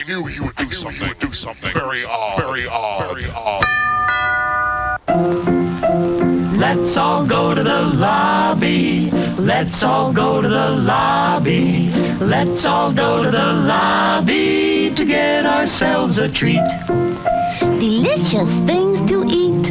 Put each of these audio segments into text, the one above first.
I knew he would do something. He would do something very odd. Very odd. Very odd. Let's all go to the lobby. Let's all go to the lobby. Let's all go to the lobby to get ourselves a treat. Delicious things to eat.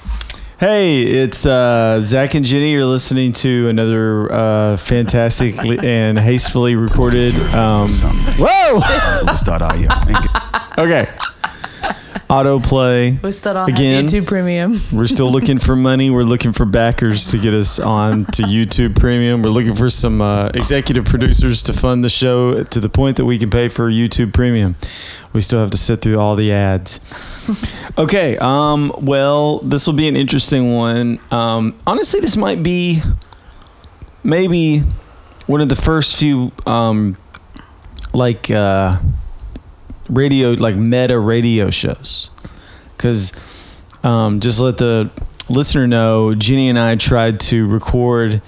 Hey, it's uh, Zach and Jennie. You're listening to another uh, fantastic and hastily recorded. Um, whoa! Start. Okay. Autoplay. We still don't Again? YouTube Premium. We're still looking for money. We're looking for backers to get us on to YouTube Premium. We're looking for some uh, executive producers to fund the show to the point that we can pay for YouTube Premium. We still have to sit through all the ads. Okay. Um. Well, this will be an interesting one. Um. Honestly, this might be maybe one of the first few um like uh radio like meta radio shows. Because um, just let the listener know jennie and i tried to record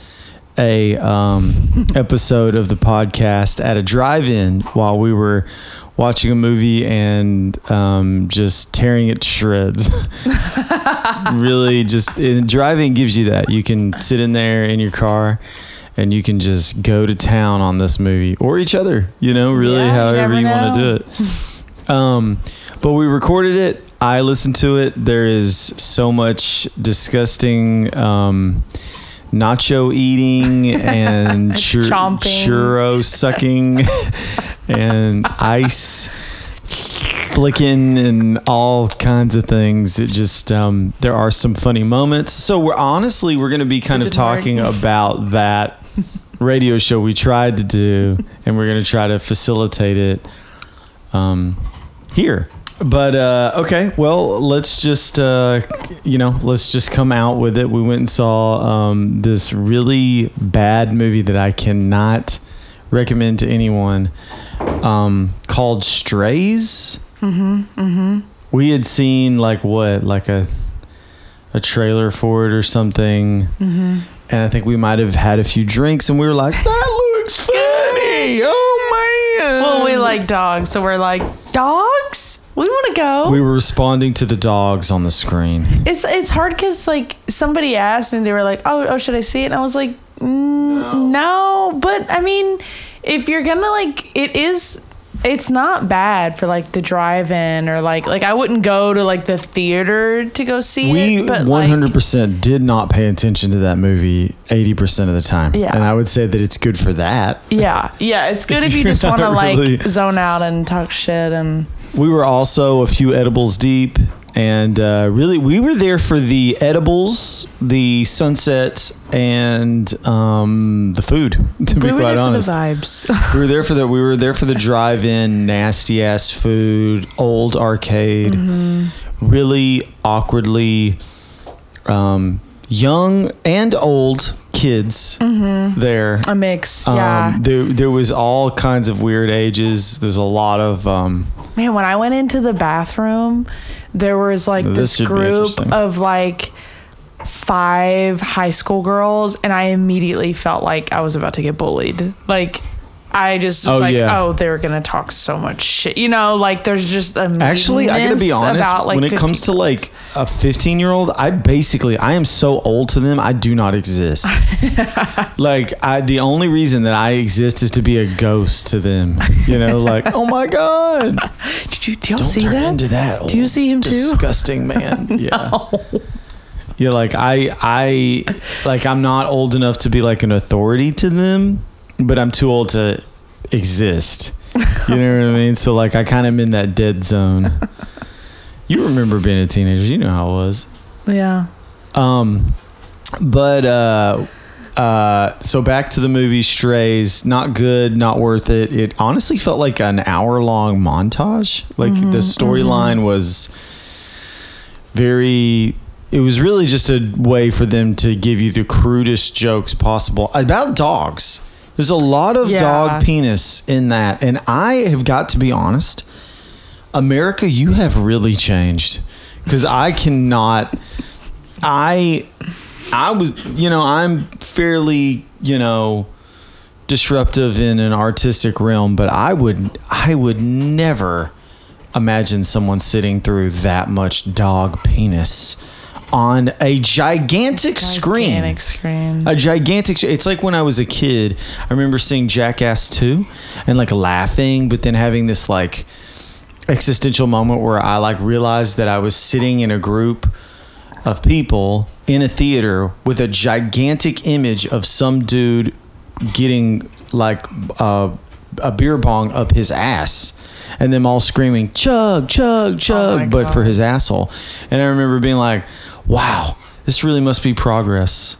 a um, episode of the podcast at a drive-in while we were watching a movie and um, just tearing it to shreds. Really just and driving gives you that. You can sit in there in your car and you can just go to town on this movie or each other you know really Yeah, however never you want to do it um, but we recorded it. I listened to it. There is so much disgusting um, nacho eating and chur- churro sucking and ice flicking and all kinds of things. It just um, there are some funny moments. So we're honestly we're going to be kind of didn't work. talking about that radio show we tried to do, and we're going to try to facilitate it um, here. But uh, okay, well, let's just uh, you know, let's just come out with it. We went and saw um, this really bad movie that I cannot recommend to anyone um, called Strays. Mm-hmm. Mm-hmm. We had seen like what, like a a trailer for it or something, Mm-hmm. and I think we might have had a few drinks, and we were like, "That looks funny! Oh man!" Well, we like dogs, so we're like dogs. We want to go. We were responding to the dogs on the screen. it's it's hard because like somebody asked me, they were like, "Oh, oh, should I see it?" And I was like, mm, no. But I mean, if you're gonna like, it is. It's not bad for like the drive-in or like like I wouldn't go to like the theater to go see We it. But one hundred percent did not pay attention to that movie eighty percent of the time. Yeah. and I would say that it's good for that. yeah, yeah, it's good if you You're just want to not like zone out and talk shit and We were also a few edibles deep, and uh, really we were there for the edibles, the sunset, and um, the food. To be we were quite there honest, for the vibes. we were there for the we were there for the drive-in nasty ass food old arcade Mm-hmm. really awkwardly um, young and old kids there A mix, um, Mm-hmm. yeah. there, there was all kinds of weird ages there's a lot of um, Man, when I went into the bathroom, there was like This this group of like five high school girls, and I immediately felt like I was about to get bullied. Like, I just Oh, like, yeah. oh, they're gonna talk so much shit. You know, like there's just a Actually, I gotta be honest. about, like, when it comes to like a 15 year old, I basically I am so old to them. I do not exist. like I, the only reason that I exist is to be a ghost to them. You know, like oh my god, did you, do y'all don't see turn that? into that. Do you see him too? Disgusting man. Yeah. Yeah, like I, I, like I'm not old enough to be like an authority to them, but I'm too old to exist. You know what I mean? So like I kind of am in that dead zone. You remember being a teenager? You know how it was. Yeah. Um, but uh, uh, so back to the movie Strays. Not good, not worth it. It honestly felt like an hour long montage. Like the storyline was very. It was really just a way for them to give you the crudest jokes possible about dogs. There's a lot of Yeah. dog penis in that, and I have got to be honest. America, you have really changed because I cannot. I I was, you know, I'm fairly, you know, disruptive in an artistic realm, but I would I would never imagine someone sitting through that much dog penis on a gigantic, screen. Gigantic screen. A gigantic. It's like when I was a kid. I remember seeing Jackass 2 and like laughing, but then having this like existential moment where I like realized that I was sitting in a group of people in a theater with a gigantic image of some dude getting like uh, a beer bong up his ass and them all screaming chug chug chug my but for his asshole and i remember being like wow. This really must be progress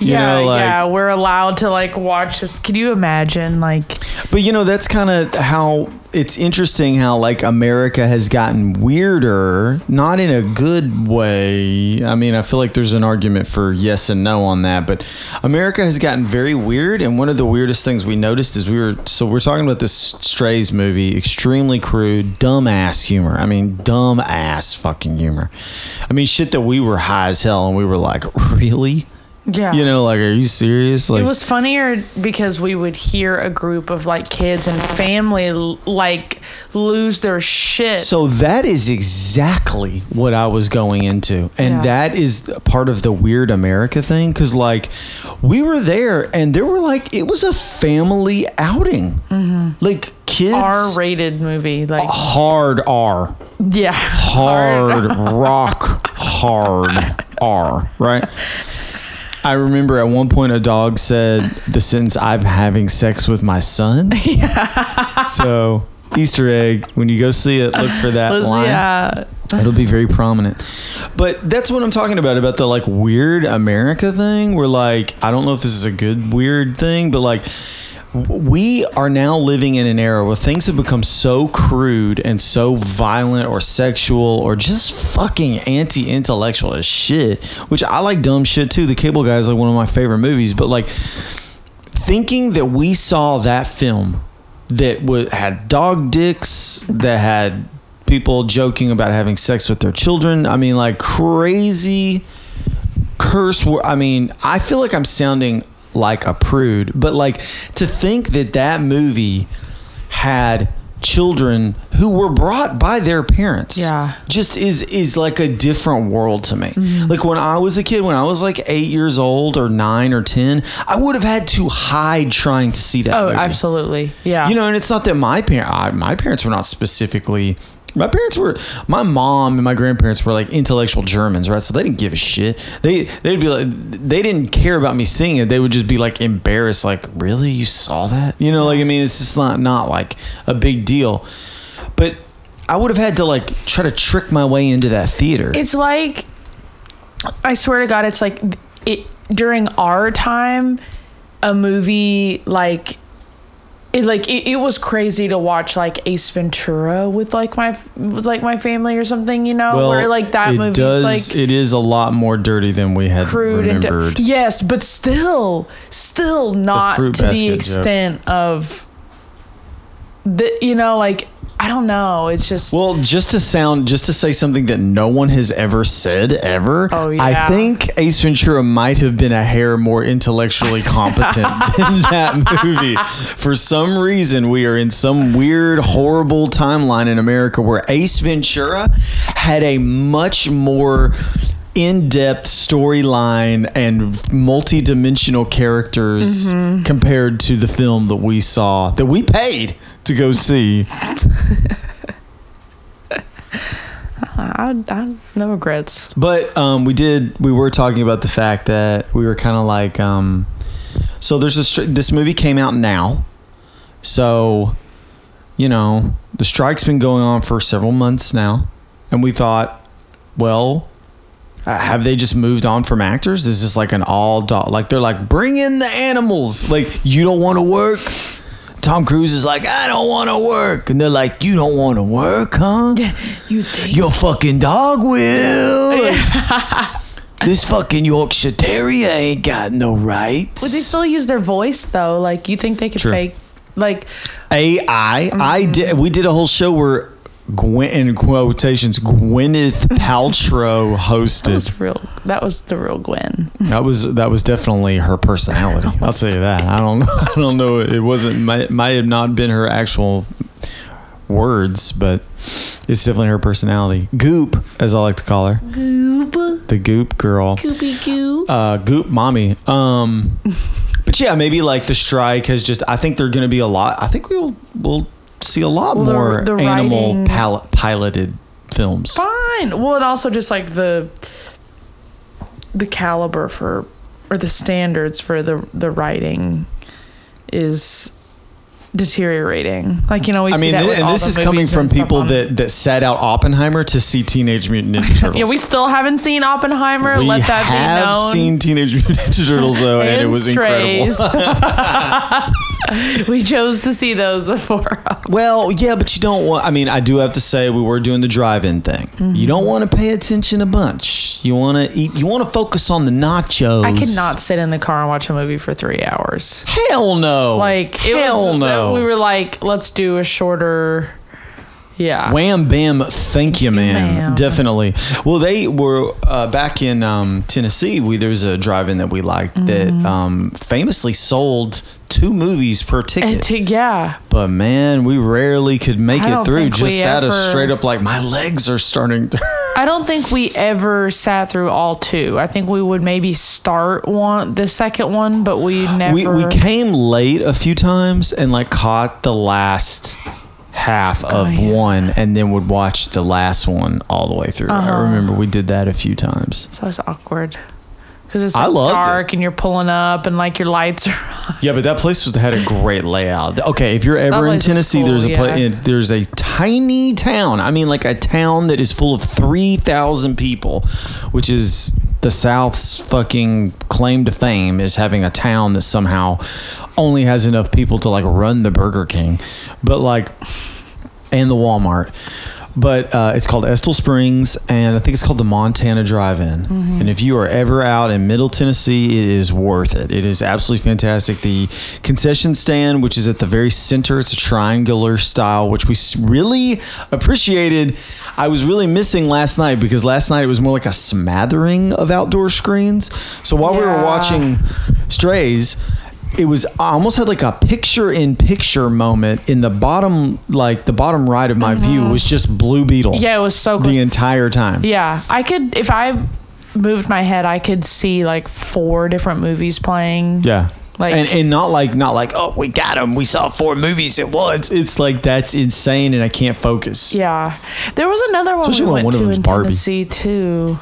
you yeah, know, like- yeah, we're allowed to like watch this. Can you imagine like But you know, that's kind of how it's interesting how like America has gotten weirder, not in a good way. I mean, I feel like there's an argument for yes and no on that, but America has gotten very weird. And one of the weirdest things we noticed is we were so we're talking about this Strays movie, extremely crude, dumbass humor. I mean, dumbass fucking humor. I mean, shit that we were high as hell and we were like, really? Yeah. You know, like, are you serious? Like, it was funnier because we would hear a group of like kids and family like lose their shit. So that is exactly what I was going into. And Yeah. that is part of the weird America thing. Cause like we were there and there were like, it was a family outing. Mm-hmm. Like kids. R-rated movie, like uh, Hard R. yeah, Hard rock hard R. Right? I remember at one point a dog said the sentence, I'm having sex with my son. Yeah. So Easter egg, when you go see it, look for that Was- line. yeah. It'll be very prominent. But that's what I'm talking about about the like weird America thing where like I don't know if this is a good weird thing, but like we are now living in an era where things have become so crude and so violent or sexual or just fucking anti-intellectual as shit, which I like dumb shit too. The Cable Guy is like one of my favorite movies, but like thinking that we saw that film that w- had dog dicks that had people joking about having sex with their children i mean like crazy curse i mean i feel like i'm sounding like a prude but like to think that that movie had children who were brought by their parents Yeah. just is is like a different world to me Mm-hmm. like when i was a kid when i was like eight years old or nine or ten i would have had to hide trying to see that Oh, movie. absolutely. Yeah. You know, and it's not that my parent, my parents were not specifically. My parents were, my mom and my grandparents were like intellectual Germans, right? So they didn't give a shit. They they'd be like, they didn't care about me seeing it. They would just be like embarrassed, like, really, you saw that? You know, like I mean, it's just not not like a big deal. But I would have had to like try to trick my way into that theater. It's like I swear to God, it's like it during our time, a movie like it like it, it was crazy to watch like Ace Ventura with like my with like my family or something, you know, where like that it movie's does, like it is a lot more dirty than we had crude and remembered. yes, but still, still not fruit to the basket joke. extent of the you know like I don't know. It's just Well, just to sound, just to say something that no one has ever said ever. Oh, yeah. I think Ace Ventura might have been a hair more intellectually competent than that movie. For some reason, we are in some weird, horrible timeline in America where Ace Ventura had a much more in-depth storyline and multi-dimensional characters Mm-hmm. compared to the film that we saw that we paid to go see. I, I no regrets. But um, we did. We were talking about the fact that we were kind of like, um, so there's a stri- this movie came out now, so you know the strike's been going on for several months now, and we thought, well, uh, have they just moved on from actors? Is this like an all dog? Like they're like, bring in the animals. Like you don't want to work. Tom Cruise is like, I don't want to work, and they're like, you don't want to work, huh? You think? Your fucking dog will. this fucking Yorkshire Terrier ain't got no rights. Would they still use their voice though? Like you think they could True. fake? Like AI. I mm-hmm. did. We did a whole show where Gwen, in quotations, Gwyneth Paltrow that was real. That was the real Gwen. That was that was definitely her personality. I'll tell you that. I don't. I don't know. It wasn't might might have not been her actual words, but it's definitely her personality. Goop, as I like to call her, Goop. the Goop girl, Goopy goo. uh, Goop mommy. Um, but yeah, maybe like the strike has just. I think they're going to be a lot. I think we'll we'll see a lot Well, more the animal writing- pal- piloted films. Fine. Well, and also just like the the caliber for or the standards for the the writing is deteriorating. Like you know, we I see mean, and this is coming from people on- that that sat out Oppenheimer to see Teenage Mutant Ninja Turtles. Yeah, we still haven't seen Oppenheimer. We let that be known. We have seen Teenage Mutant Ninja Turtles though, and, it was Strays. incredible. we chose to see those before. well, yeah, but you don't want. I mean, I do have to say we were doing the drive-in thing. Mm-hmm. You don't want to pay attention a bunch. You want to eat. You want to focus on the nachos. I could not sit in the car and watch a movie for three hours. Hell no. Like it hell was. no. We were like, let's do a shorter. Yeah. Wham bam, thank you, man. ma'am. Definitely. Well, they were uh, back in um, Tennessee. We there was a drive-in that we liked Mm-hmm. that um, famously sold two movies per ticket. And to, yeah. but man, we rarely could make I it don't through. think Just we out of ever- straight up like my legs are starting to. I don't think we ever sat through all two. I think we would maybe start one, the second one, but we never. we we came late a few times and like caught the last half of Oh, yeah. one and then would watch the last one all the way through. Uh-huh. I remember we did that a few times. so it's awkward because it's like loved it. dark and you're pulling up and like your lights are. on. Yeah, but that place was had a great layout. Okay, if you're ever in Tennessee, cool, there's a pla- yeah. in- there's a tiny town. I mean, like a town that is full of three thousand people, which is the South's fucking claim to fame is having a town that somehow only has enough people to like run the Burger King, but like and the Walmart. But uh, it's called Estill Springs, and I think it's called the Montana Drive-In. Mm-hmm. And if you are ever out in Middle Tennessee, it is worth it. It is absolutely fantastic. The concession stand, which is at the very center, it's a triangular style, which we really appreciated. I was really missing last night because last night it was more like a smattering of outdoor screens. So while we were watching Strays, it was I almost had like a picture in picture moment in the bottom like the bottom right of my view was just Blue Beetle. Mm-hmm. Yeah, it was so close. the entire time. Yeah, I could if I moved my head, I could see like four different movies playing. Yeah. Like- and, and not like not like oh we got him we saw four movies at once it's like that's insane and I can't focus Yeah, there was another one Especially we went one of to them was in Barbie. Tennessee too.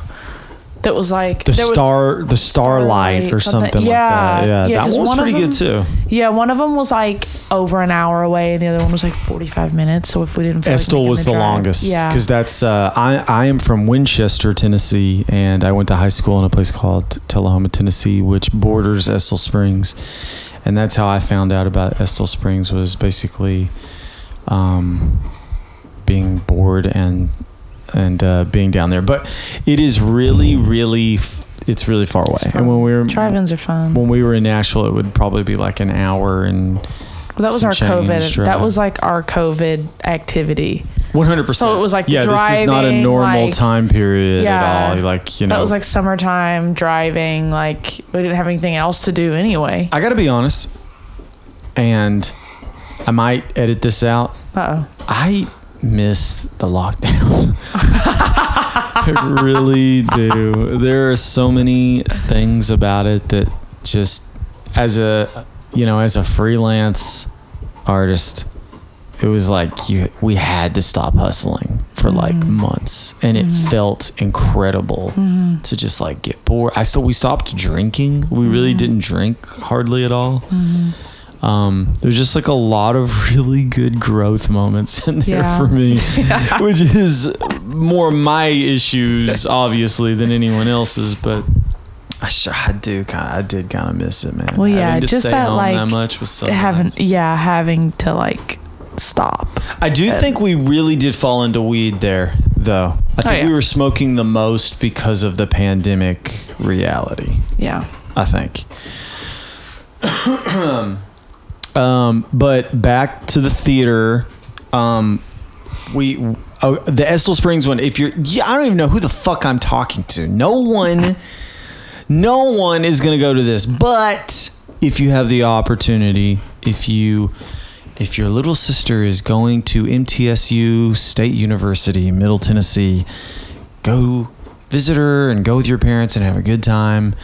That was like the star the starlight or something. something, Yeah, like that yeah, yeah, that one was pretty good them- too Yeah, one of them was like over an hour away, and the other one was like forty-five minutes. So if we didn't, like Estill making was the drive- longest Yeah, because that's uh, I I am from Winchester, Tennessee, and I went to high school in a place called Tullahoma, Tennessee, which borders Estill Springs, and that's how I found out about Estill Springs was basically um, being bored and and uh, being down there. But it is really, really, f- it's really far away. And when we were drive-ins are fun. when we were in Nashville, it would probably be like an hour and Well, that was our COVID. drive. That was like our COVID activity. One hundred percent. So it was like yeah, this is not a normal like- time period Yeah. at all. Like you know, That was like summertime driving. Like we didn't have anything else to do anyway. I got to be honest, and I might edit this out. Uh oh. I miss the lockdown. I really do. There are so many things about it that just as a you know as a freelance artist it was like you we had to stop hustling for like mm-hmm. months. And it mm-hmm. felt incredible mm-hmm. to just like get bored. I still we stopped drinking. We really didn't drink hardly at all um, there's just like a lot of really good growth moments in there Yeah. for me, which is more my issues, obviously, than anyone else's. But I sure I do kind of I did kind of miss it, man. Well, yeah, just that, like, that much was so having nice. yeah, having to like stop. I do think we really did fall into weed there, though. I think Oh, yeah. we were smoking the most because of the pandemic reality. Yeah. I think. um, but back to the theater. Um, we oh, the Estill Springs one. If you're, yeah, I don't even know who the fuck I'm talking to. No one, no one is gonna go to this. But if you have the opportunity, if you, if your little sister is going to MTSU State University, Middle Tennessee, go visit her and go with your parents and have a good time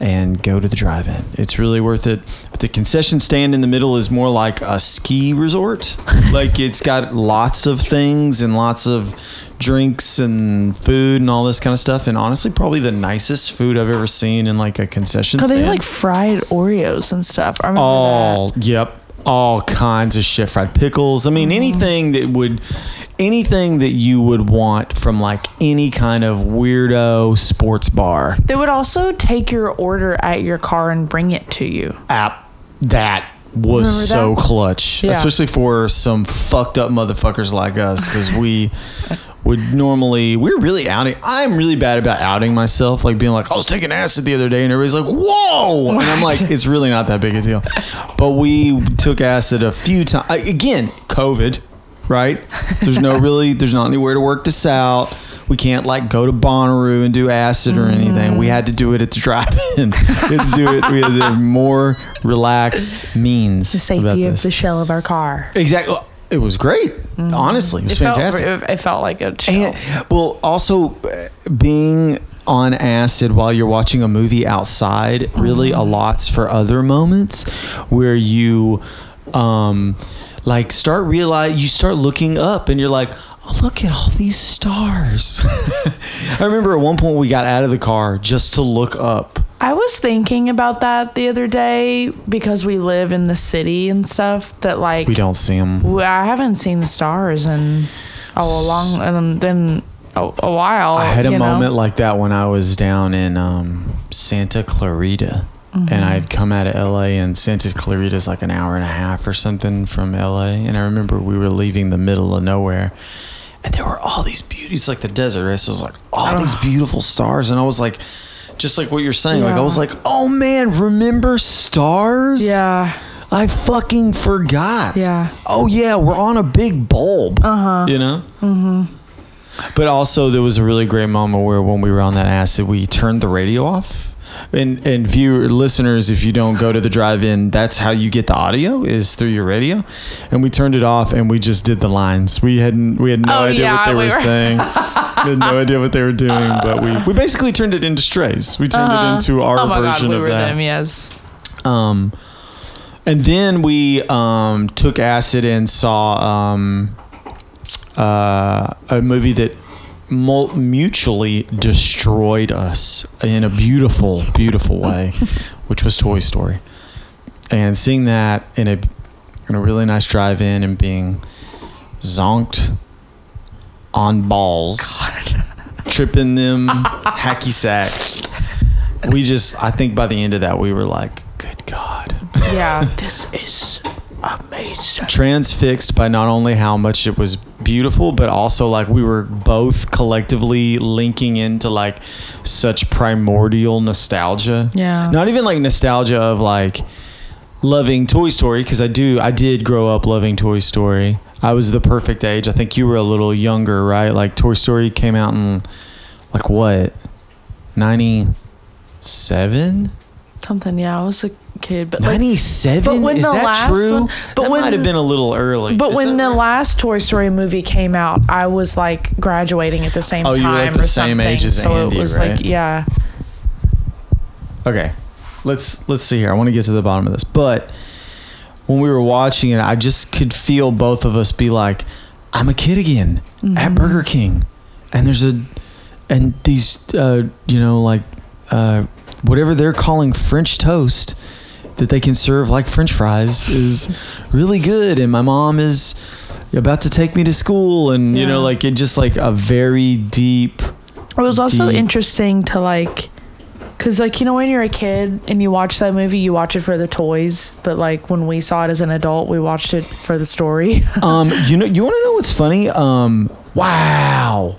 and go to the drive-in. It's really worth it. But the concession stand in the middle is more like a ski resort. like it's got lots of things and lots of drinks and food and all this kind of stuff and honestly probably the nicest food I've ever seen in like a concession Oh, stand. they like fried Oreos and stuff. I remember all oh, yep all kinds of shit fried pickles i mean anything that would anything that you would want from like any kind of weirdo sports bar. They would also take your order at your car and bring it to you. app that was Remember so that? clutch Yeah. especially for some fucked up motherfuckers like us because we would normally we're really outing i'm really bad about outing myself like being like i was taking acid the other day and everybody's like whoa and i'm like it's really not that big a deal but we took acid a few times again covid right there's no really there's not anywhere to work this out we can't like go to Bonnaroo and do acid or anything. We had to do it at the drive-in. we had to do it. We had more relaxed means. The safety of the shell of our car. Exactly. It was great. Honestly, it was It felt, fantastic. it, it felt like a shell. and well, also uh, being on acid while you're watching a movie outside really allots for other moments where you um like start realize you start looking up and you're like oh, look at all these stars i remember at one point we got out of the car just to look up I was thinking about that the other day because we live in the city and stuff. That like we don't see them I haven't seen the stars in a long and then a, a while. I had a know? moment like that when I was down in um, Santa Clarita. And Mm-hmm. I had come out of LA, and Santa Clarita is like an hour and a half or something from LA. And I remember we were leaving the middle of nowhere, and there were all these beauties, like the desert. Right? So it was like all these beautiful stars, and I was like, just like what you're saying, like I was like, oh man, remember stars? Yeah. I fucking forgot. Yeah. Oh yeah, we're on a big bulb. Uh huh. You know. Mm-hmm. But also, there was a really great moment where when we were on that acid, we turned the radio off. And and viewer listeners, if you don't go to the drive-in, that's how you get the audio is through your radio. And we turned it off, and we just did the lines. We hadn't we had no Oh, idea what they we were were- saying. we had no idea what they were doing, but we we basically turned it into strays. We turned it into our oh my god, version we of were that. them. Yes. Um, and then we um, took acid and saw um, uh, a movie that mutually destroyed us in a beautiful, beautiful way, which was Toy Story. And seeing that in a in a really nice drive-in and being zonked on balls, tripping them hacky sacks. We just, I think by the end of that, we were like, good God. Yeah. this is amazing. Transfixed by not only how much it was beautiful, but also like we were both collectively linking into like such primordial nostalgia. Yeah. Not even like nostalgia of like loving Toy Story, because I do, I did grow up loving Toy Story. I was the perfect age. I think you were a little younger, right? Like Toy Story came out in like what? 97? Something. Yeah, I was a kid, but like, 97? but when Is the that last true? one- but that when- might have been a little early. But Is when the right? last Toy Story movie came out, I was like graduating at the same Oh, you time were at the same something. age as so Andy, it was right? like, yeah. Okay. Let's let's see here. I want to get to the bottom of this. But when we were watching it, I just could feel both of us be like, I'm a kid again Mm-hmm. at Burger King. And there's a and these uh, you know, like uh whatever they're calling French toast that they can serve like French fries is really good. And my mom is about to take me to school and you know, like it just like a very deep It was also Deep. interesting to like Cause like you know when you're a kid and you watch that movie, you watch it for the toys, but like when we saw it as an adult, we watched it for the story. Um, you know, you want to know what's funny? Um, wow,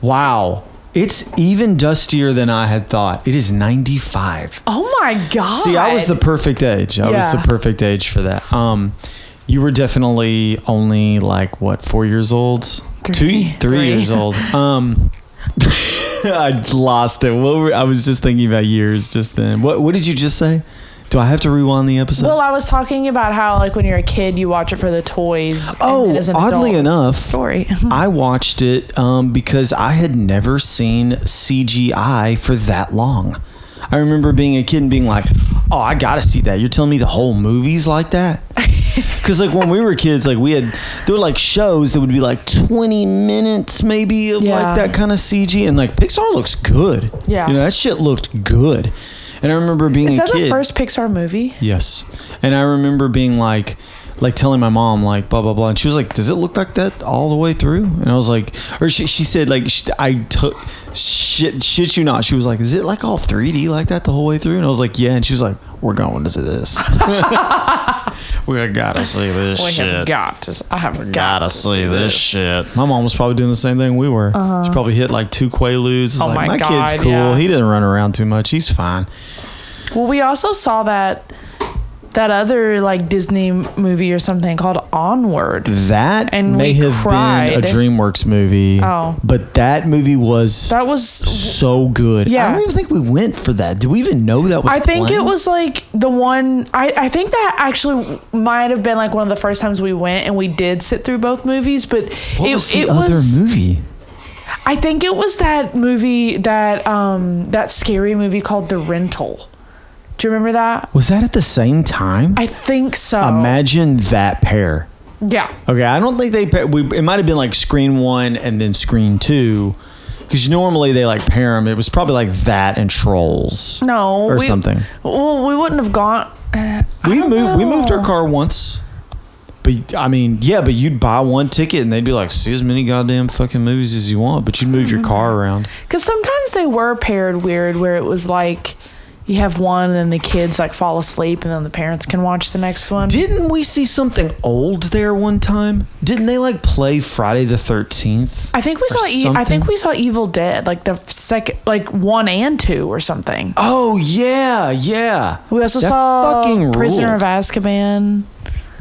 wow, it's even dustier than I had thought. It is ninety five. oh my god! See, I was the perfect age. I Yeah. was the perfect age for that. Um, you were definitely only like what four years old, Three. two, three Three. years old. Um, I lost it. What were, I was just thinking about years just then. What What did you just say? Do I have to rewind the episode? Well, I was talking about how like when you're a kid, you watch it for the toys. and Oh, then as an oddly adult, enough, story. I watched it um, because I had never seen CGI for that long. I remember being a kid and being like, "Oh, I gotta see that." You're telling me the whole movie's like that? Because like when we were kids, like we had there were like shows that would be like 20 minutes maybe of Yeah. like that kind of CG, and like Pixar looks good. Yeah. you know that shit looked good. And I remember being Is that kid. the first Pixar movie? Yes. And I remember being like, like telling my mom like blah blah blah, and she was like, "Does it look like that all the way through?" And I was like, or she, she said like sh- I took shit shit you not. She was like, "Is it like all 3D like that the whole way through?" And I was like, "Yeah." And she was like, "We're going to see this. we gotta see this We shit." have got to. I have got Gotta to see this shit. My mom was probably doing the same thing we were. She probably hit like two quaaludes. It's Uh-huh. Oh like, my my, God, kid's cool. yeah. He doesn't run around too much. He's fine. Well, we also saw that that other like Disney movie or something called Onward. That And may have cried. been a DreamWorks movie. Oh. But that movie was That was. so good. Yeah, I don't even think we went for that. Do we even know that was I think playing? it was like the one. I, I think that actually might have been like one of the first times we went and we did sit through both movies. But What it was the it other was. movie? I think it was that movie that um that scary movie called The Rental. Do you remember that? Was that at the same time? I think so. Imagine that pair. yeah. Okay, I don't think they. pa- We, it might have been like screen one and then screen two, because normally they like pair them. It was probably like that and Trolls. No. or we, something. Well, we wouldn't have gone. Uh, I We don't moved. We moved our car once. But I mean, yeah, but you'd buy one ticket and they'd be like, see as many goddamn fucking movies as you want, but you'd move your car around. Because sometimes they were paired weird, where it was like you have one and then the kids like fall asleep and then the parents can watch the next one. Didn't we see something old there one time? Didn't they like play Friday the 13th? I think we saw. E- I think we saw Evil Dead, like the second, like one and two or something. Oh, yeah, yeah. We also That saw fucking Prisoner ruled. of Azkaban.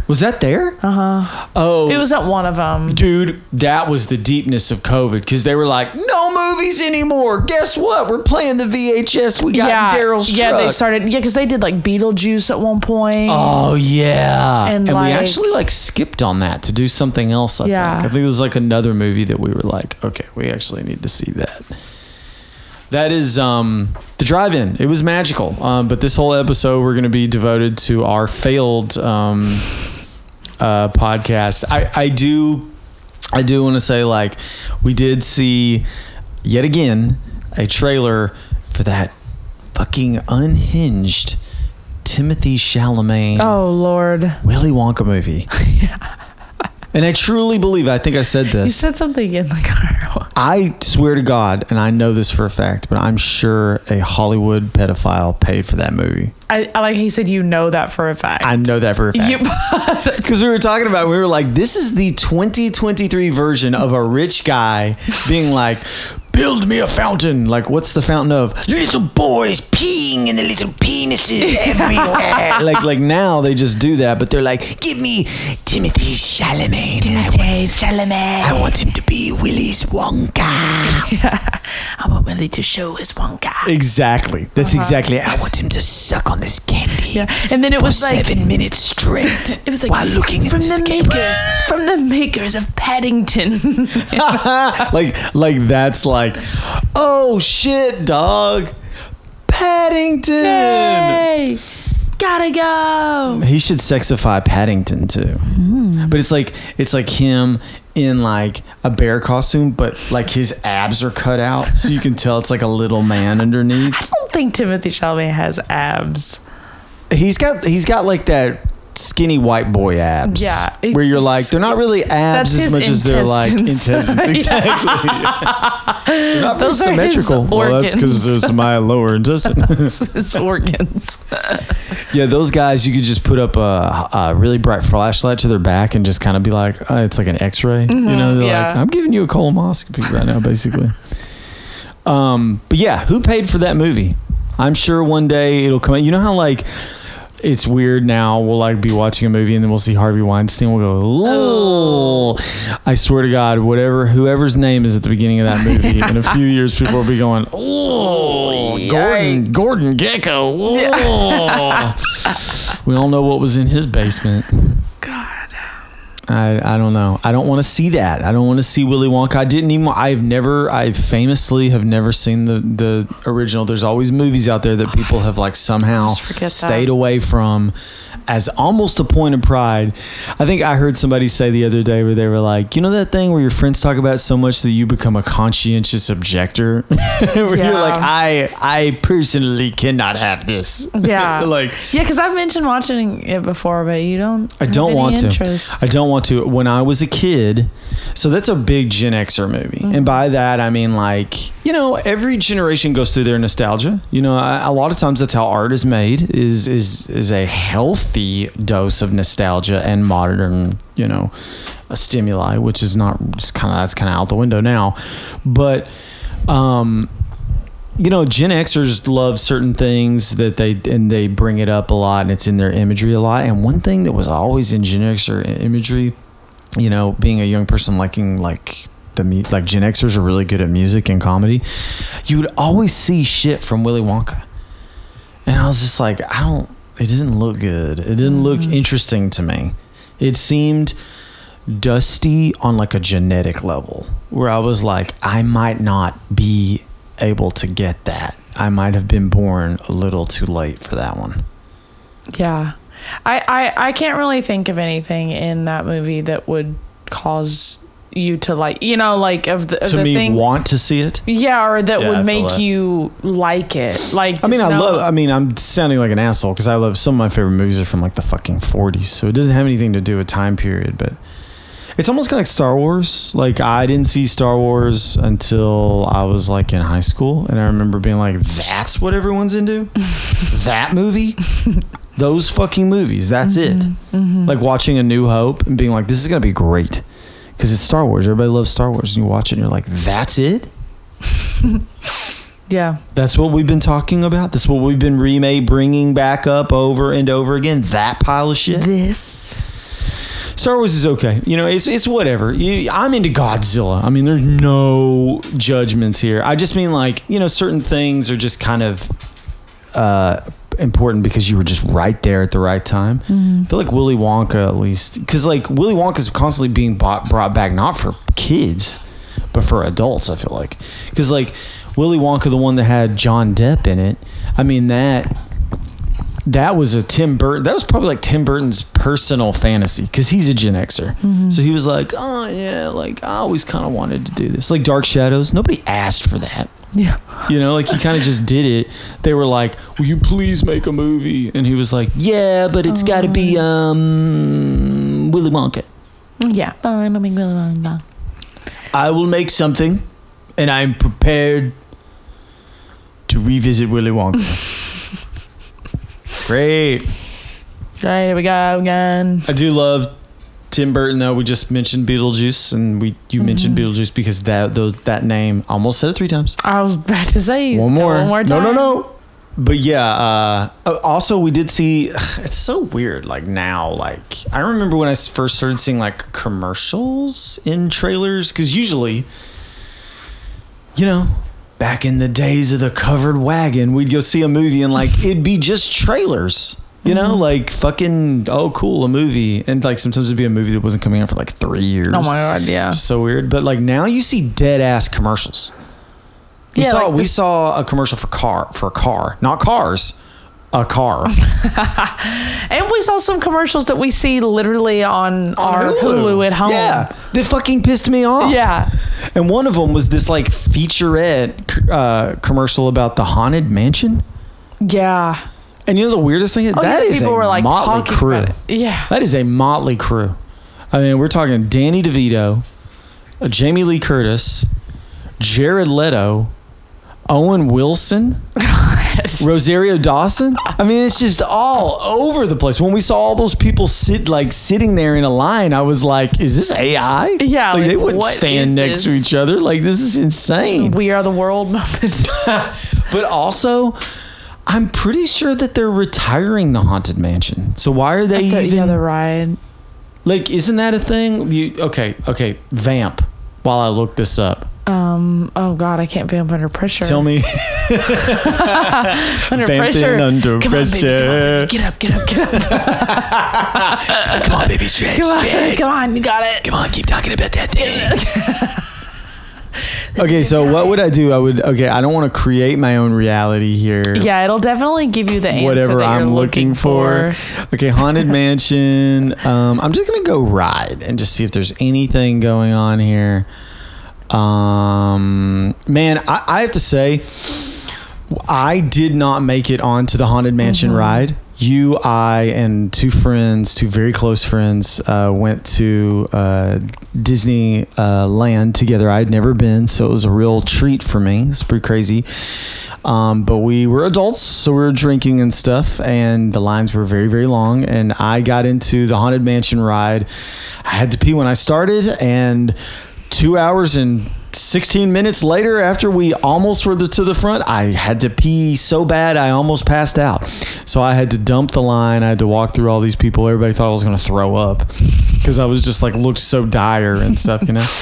Was that there? Uh huh. Oh. It wasn't one of them. Dude, that was the deepness of COVID because they were like, no movies anymore. Guess what? We're playing the VHS. We got yeah, Daryl's yeah. They started. Yeah, because they did like Beetlejuice at one point. Oh yeah, And, and, we like- actually like skipped on that to do something else. I Yeah. think I think it was like another movie that we were like, okay, we actually need to see that. That is um, the drive-in. It was magical. Um, but this whole episode we're going to be devoted to our failed um, uh, podcast. I I do I do want to say like we did see yet again a trailer for that fucking unhinged Timothée Chalamet Oh Lord, Willy Wonka movie. And I truly believe, I think I said this. you said something in the car. I swear to God, and I know this for a fact, but I'm sure a Hollywood pedophile paid for that movie. I, I like he said you know that for a fact. I know that for a fact. Because we were talking about, we were like, this is the 2023 version of a rich guy being like, build me a fountain. Like, what's the fountain of? Little boys peeing in the little penises everywhere. like, like now they just do that, but they're like, give me Timothée Chalamet. want, Chalamet. I want him to be Willy's Wonka. I want Willy to show his Wonka. Exactly. That's uh-huh. exactly. I want him to suck on this candy. Yeah, and then it for was like seven minutes straight. it was like while looking from into the, the, makers from the makers of Paddington. like like that's like oh shit dog. Paddington. Hey, gotta go. he should sexify paddington too. Hmm. But it's like it's like him in like a bear costume but like his abs are cut out so you can tell it's like a little man underneath. I don't think Timothée Chalamet has abs. he's got he's got like that skinny white boy abs. Yeah, where you're like they're not really abs as his much as they're like intestines. intestines. Exactly. they're not very Those are his symmetrical. Well, that's because organs. there's my lower intestine. His organs. yeah, those guys you could just put up a, a really bright flashlight to their back and just kind of be like, oh, it's like an X-ray. you know, they're like. I'm giving you a colonoscopy right now, basically. um, but yeah, who paid for that movie? I'm sure one day it'll come out. You know how like it's weird now. We'll like be watching a movie and then we'll see Harvey Weinstein. We'll go, oh. I swear to God, whatever whoever's name is at the beginning of that movie, in a few years, people will be going, oh, Gordon, Gordon Gekko. Oh. we all know what was in his basement. God. I, I don't know. I don't want to see that. I don't want to see Willy Wonka. I didn't even. I've never. I famously have never seen the the original. There's always movies out there that people have like somehow forget that. stayed away from, as almost a point of pride. I think I heard somebody say the other day where they were like, you know that thing where your friends talk about so much that you become a conscientious objector, where you're like, I I personally cannot have this. Yeah. like Yeah, because I've mentioned watching it before, but you don't. I don't want to. I don't want to. When I was a kid, so that's a big Gen Xer movie, Mm-hmm. and by that I mean like you know every generation goes through their nostalgia. You know, I, a lot of times that's how art is made is is is a healthy dose of nostalgia and modern you know stimuli, which is not just kind of that's kind of out the window now, but. um you know, Gen Xers love certain things that they and they bring it up a lot, and it's in their imagery a lot. And one thing that was always in Gen Xer imagery, you know, being a young person liking like the like Gen Xers are really good at music and comedy, you would always see shit from Willy Wonka, and I was just like, I don't. It didn't look good. It didn't look mm-hmm. interesting to me. It seemed dusty on like a genetic level where I was like, I might not be able to get that. I might have been born a little too late for that one. Yeah. I, I, I can't really think of anything in that movie that would cause you to like, you know, like of the, of to the me, thing. want to see it. yeah, or that Yeah, would make that. you like it. Like, I mean, I know- love. I mean, I'm sounding like an asshole because I love some of my favorite movies are from like the fucking 40s, so it doesn't have anything to do with time period. But it's almost kind of like Star Wars. Like I didn't see Star Wars until I was like in high school, and I remember being like, "That's what everyone's into. that movie, those fucking movies. That's it." Mm-hmm. Mm-hmm. Like watching A New Hope and being like, "This is gonna be great." Because it's Star Wars. Everybody loves Star Wars. And you watch it and you're like, that's it? yeah. That's what we've been talking about. That's what we've been remade, bringing back up over and over again. That pile of shit. This. Star Wars is okay. You know, it's it's whatever. You, I'm into Godzilla. I mean, there's no judgments here. I just mean like you know, certain things are just kind of uh, important because you were just right there at the right time. Mm-hmm. I feel like Willy Wonka, at least, because like Willy Wonka is constantly being bought, brought back not for kids, but for adults. I feel like because like Willy Wonka, the one that had John Depp in it. I mean that that was a Tim Burton. That was probably like Tim Burton's personal fantasy because he's a Gen Xer. So he was like, oh yeah, like I always kind of wanted to do this. Like Dark Shadows, nobody asked for that. Yeah. You know, like he kind of just did it. They were like, "Will you please make a movie?" And he was like, "Yeah, but it's got to be um Willy Wonka. Yeah. Fine. I'll make long. No. I will make something, and I'm prepared to revisit Willy Wonka." Great. Right. Here we go again. I do love Tim Burton though. We just mentioned Beetlejuice, and we you mentioned Beetlejuice because that those that name I almost said it three times. I was about to say One more. One more No, time. no, no. But yeah. Uh, uh, also, we did see. It's so weird. Like now, like I remember when I first started seeing like commercials in trailers because usually, you know. Back in the days of the covered wagon, we'd go see a movie and like it'd be just trailers. You know, Mm-hmm. like fucking oh cool, a movie. And like sometimes it'd be a movie that wasn't coming out for like three years. Oh my god. Yeah. So weird. But like now you see dead ass commercials. We Yeah, saw like we saw a commercial for car for a car, not cars, a car. And we saw some commercials that we see literally on, our Hulu. at home. Yeah, they fucking pissed me off. Yeah. and one of them was this like featurette uh, commercial about the haunted mansion. Yeah. And you know the weirdest thing? Oh, that yeah, is people a were like motley crew. Yeah. That is a motley crew. I mean, we're talking Danny DeVito, Jamie Lee Curtis, Jared Leto, Owen Wilson, Rosario Dawson. I mean, it's just all over the place. When we saw all those people sit like sitting there in a line, I was like, "Is this AI?" Yeah, like, like, they wouldn't stand next to each other. Like this is insane. We are the world moment. But also, I'm pretty sure that they're retiring the haunted mansion. So why are they the, even yeah, the ride. like? Isn't that a thing? You okay? Okay, vamp. While I look this up, Um. Oh God, I can't vamp under pressure. tell me. under Vamping pressure. under come On, baby, come on, pressure. baby. Get up, get up, get up. Come on, baby, stretch, Come on, stretch. come on, you got it. Come on, keep talking about that thing. Okay, so what would I do? I would okay. I don't want to create my own reality here. Yeah, it'll definitely give you the answer Whatever that you're I'm looking for. Okay, haunted mansion. Um, I'm just gonna go ride and just see if there's anything going on here. Um, man, I, I have to say, I did not make it onto the haunted mansion Mm-hmm. ride. You, I, and two friends, two very close friends, uh, went to uh, Disney uh, Land together. I'd never been, so it was a real treat for me. It's pretty crazy. Um, but we were adults, so we were drinking and stuff, and the lines were very, very long. And I got into the Haunted Mansion ride. I had to pee when I started, and two hours and 16 minutes later, after we almost were the, to the front, I had to pee so bad I almost passed out. So I had to dump the line. I had to walk through all these people. Everybody thought I was going to throw up because I was just like looked so dire and stuff, you know.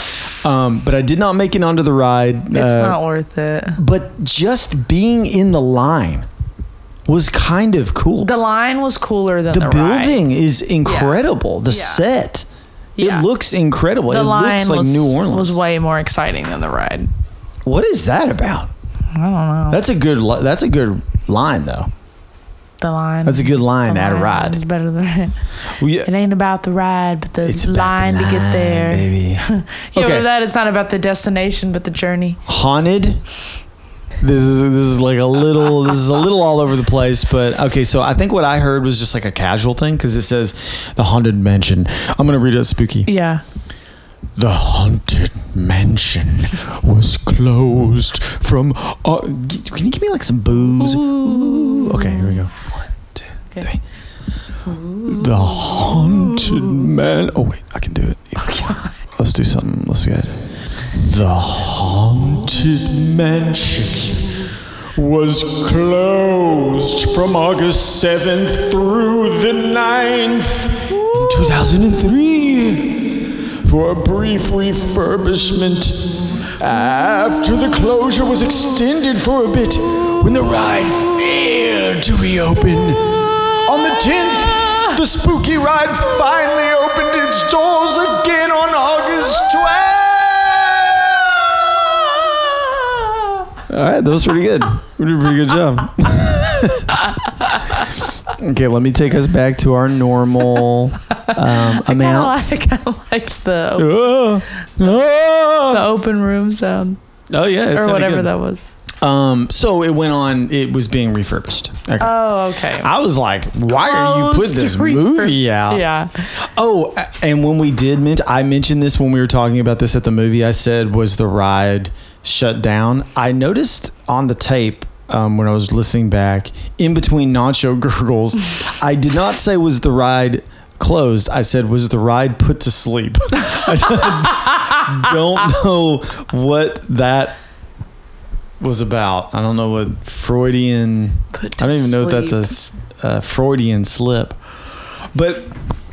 Um, but I did not make it onto the ride. It's Uh, not worth it. but just being in the line was kind of cool. The line was cooler than The, the, ride. building is incredible. The Yeah. set, Yeah. it looks incredible. The it line looks like was, New Orleans. It was way more exciting than the ride. what is that about? I don't know. That's a good. li- That's a good line though. the line. That's a good line at a ride. It's better than We, it ain't about the ride, but the it's about the line to get there. baby. Yeah, Okay. okay. that it's not about the destination, but the journey. haunted. This is this is like a little this is a little all over the place, but okay. So I think what I heard was just like a casual thing because it says the haunted mansion. I'm gonna read it spooky. Yeah. The haunted mansion was closed from. Uh, can you give me like some booze? Ooh. Okay, here we go. One, two, Okay. three. The haunted man. Oh wait, I can do it. Let's do something. Let's get. The haunted mansion was closed from August 7th through the 9th in 2003 for a brief refurbishment. After the closure was extended for a bit when the ride failed to reopen. On the 10th, the spooky ride finally opened its doors again on August 12th. All right, that was pretty good. We did a pretty good job. okay, let me take us back to our normal um, I amounts. kind of liked the op- Oh, oh. the open room sound Oh, yeah, it or sounded whatever good. that was. Um, so it went on. It was being refurbished. Okay. Oh, okay. I was like, why are you putting this refurb- movie out? Yeah. Oh, and when we did mention, I mentioned this when we were talking about this at the movie. I said, was the ride shut down? I noticed on the tape um, when I was listening back, in between Nacho gurgles, I did not say was the ride closed. I said was the ride put to sleep. I don't know what that was about. I don't know what Freudian. I don't even know if that's a sleep. a, Freudian slip. But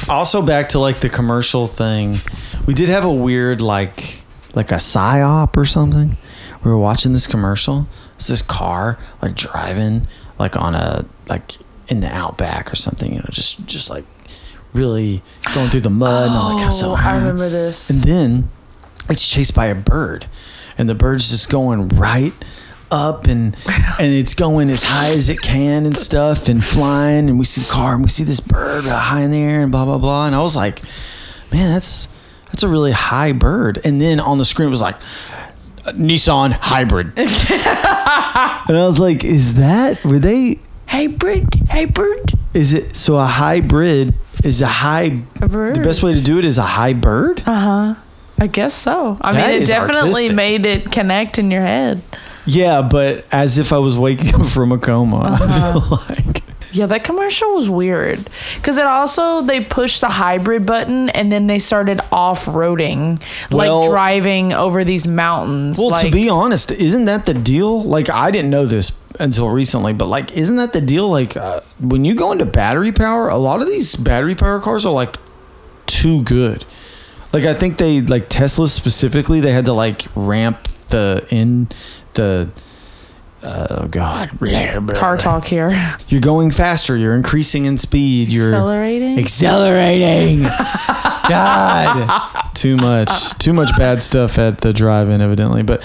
also back to like the commercial thing, we did have a weird like like a psyop or something. We were watching this commercial. It's this car like driving like on a like in the outback or something. You know, just just like really going through the mud and all that kind of Oh, stuff. I remember this. And then it's chased by a bird, and the bird's just going right up and and it's going as high as it can and stuff and flying and we see the car and we see this bird uh, high in the air and blah blah blah and I was like, man, that's that's a really high bird. And then on the screen it was like Nissan hybrid, and I was like, is that were they? hybrid, hybrid, Is it so a hybrid is a high bird. the best way to do it is a high bird? Uh huh. I guess so. I That mean, it is definitely artistic. made it connect in your head. Yeah, but as if I was waking up from a coma. I feel like Yeah, that commercial was weird because it also they pushed the hybrid button and then they started off roading, Well- like driving over these mountains. Well, like, to be honest, isn't that the deal? Like, I didn't know this until recently, but like, isn't that the deal? Like, uh, when you go into battery power, a lot of these battery power cars are like too good. Like, I think they like Tesla specifically, they had to like ramp the in the. Oh God! car talk here. You're going faster. You're increasing in speed. You're Accelerating. accelerating. God, too much, too much bad stuff at the drive-in, evidently. But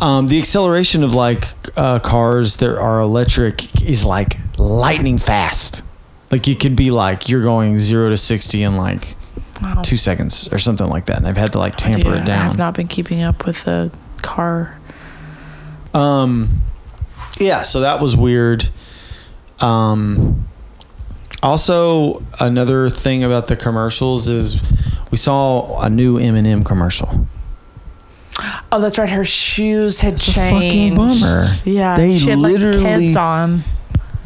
um, the acceleration of like uh, cars that are electric is like lightning fast. Like you could be like you're going zero to sixty in like Wow. two seconds or something like that, and i've had to like tamper Dude, it i've not been keeping up with the car. Um, yeah, so that was weird. Um, also, another thing about the commercials is we saw a new M&M commercial. Oh, that's right. Her shoes had It's a fucking changed. bummer. Yeah, They she had like literally- Keds on.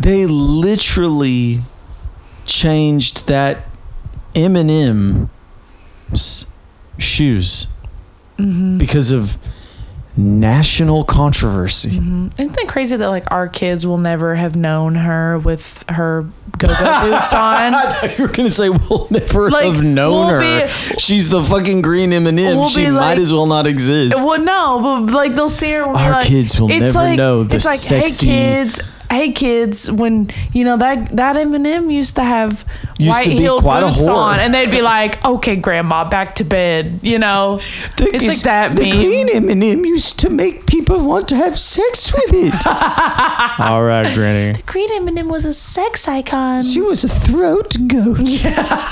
They literally changed that M&M's shoes Mm-hmm. because of national controversy. Mm-hmm. Isn't that crazy that like our kids will never have known her with her go-go boots on? I thought you were gonna say we'll never Like, have known we'll her. be- She's the fucking green M and m She might like- as well not exist. Well, no, but like they'll see her. Our like, kids will never know the It's like, sexy- hey kids, hey kids. When you know that that M&M used to have Used white to heeled quite boots whore. on, and they'd be like, "Okay, grandma, back to bed." You know, The- it's like that the meme. green M&M used to make people want to have sex with it. All right, Granny. The green M&M was a sex icon. She was a throat goat. Yeah.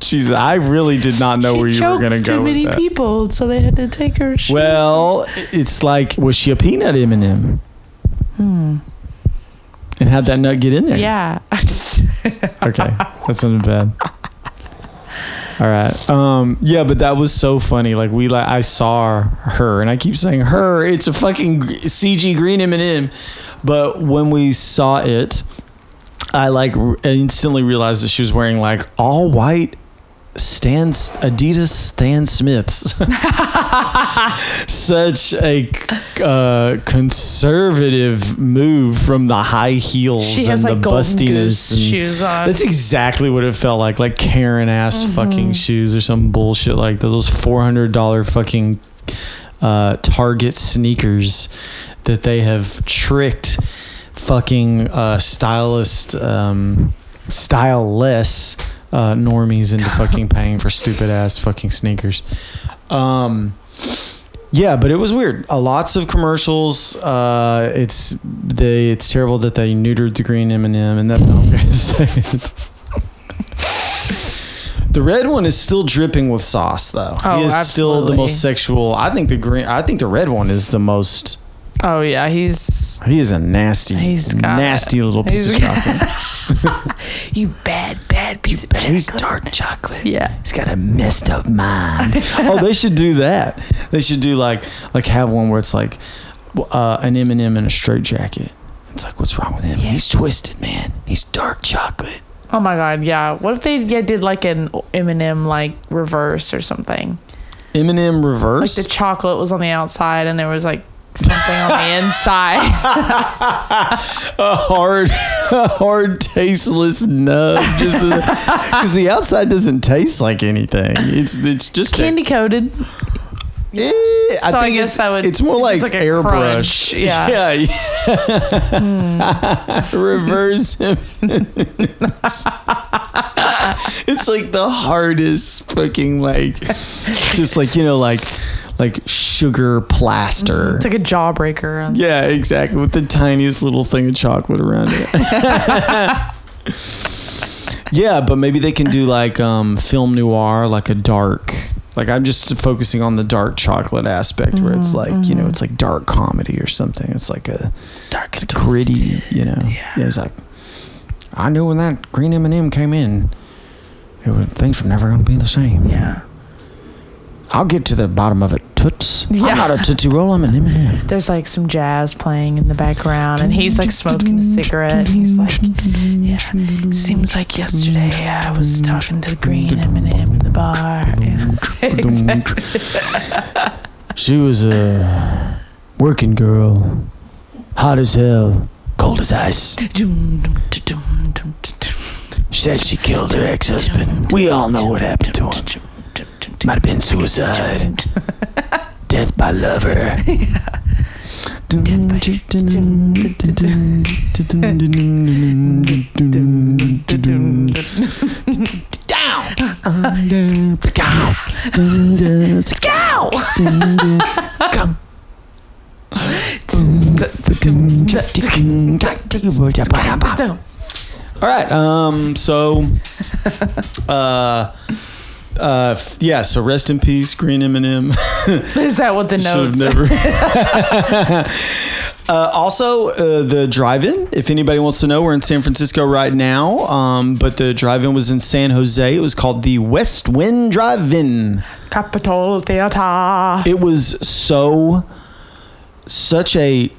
Jeez, I really did not know She where you were gonna go. too go many with that. people, so they had to take her. shoes Well, it's like was she a peanut M and m Hmm. And how'd that nut get in there? Yeah. Okay, that's not bad. All right. Um. Yeah, but that was so funny. Like we, like I saw her, and I keep saying her. It's a fucking CG green M and M. But when we saw it, I like r- instantly realized that she was wearing like all white Stan Adidas Stan Smiths. Such a uh, conservative move from the high heels she and has the like golden bustiness. shoes on. that's exactly what it felt like, like Karen ass fucking shoes or some bullshit like that. Those four hundred dollar fucking uh, Target sneakers that they have tricked fucking uh, stylist, um, styleless uh, normies into fucking paying for stupid ass fucking sneakers. Um, yeah, but it was weird. Uh, lots of commercials. Uh, it's they. It's terrible that they neutered the green M and m and I'm gonna say it. The red one is still dripping with sauce, though. Oh, he is still the most sexual. I think the green. I think the red one is the most. oh yeah, he's He is a nasty, He's nasty it. little piece He's- of chocolate. you bad bad piece of He's dark chocolate. Yeah. He's got a messed up mind. oh, they should do that. They should do like like have one where it's like uh, an M and m in a straight jacket. It's like, what's wrong with him? He's twisted, man. He's dark chocolate. Oh my god, yeah. What if they yeah, did like an Eminem like reverse or something? Eminem reverse. Like the chocolate was on the outside and there was like something on the inside. a hard, a hard, tasteless nub. Just because the outside doesn't taste like anything. It's it's just a- Candy coated. Eh, So I think guess it's, that would- It's more like, like airbrush. crunch, yeah. yeah. Reverse him. it's like the hardest fucking like, just like you know like like sugar plaster. It's like a jawbreaker. Yeah, exactly. With the tiniest little thing of chocolate around it. yeah, but maybe they can do like um, film noir, like a dark Like I'm just focusing on the dark chocolate aspect where it's like, you know, it's like dark comedy or something. It's like a Dark it's gritty, you know. Yeah. it's like I knew when that green M&M came in, it was, things were never going to be the same. Yeah. I'll get to the bottom of it, toots. Yeah. I'm not a tootsie roll. I'm an M&M. There's like some jazz playing in the background, and he's like smoking a cigarette. And he's like, "Yeah, seems like yesterday I was talking to the green M&M in the bar." Yeah. exactly. She was a working girl, hot as hell. Cold as ice. She said she killed her ex-husband. We all know what happened to him. Might have been suicide. Death by lover. Down. All right. Um. So. Uh. Uh. f- Yeah. So rest in peace, Green M&M. Is that what the notes? never. uh, also, uh, the drive-in. If anybody wants to know, we're in San Francisco right now. Um, but the drive-in was in San Jose. It was called the West Wind Drive-In. Capitol Theater. It was so, such a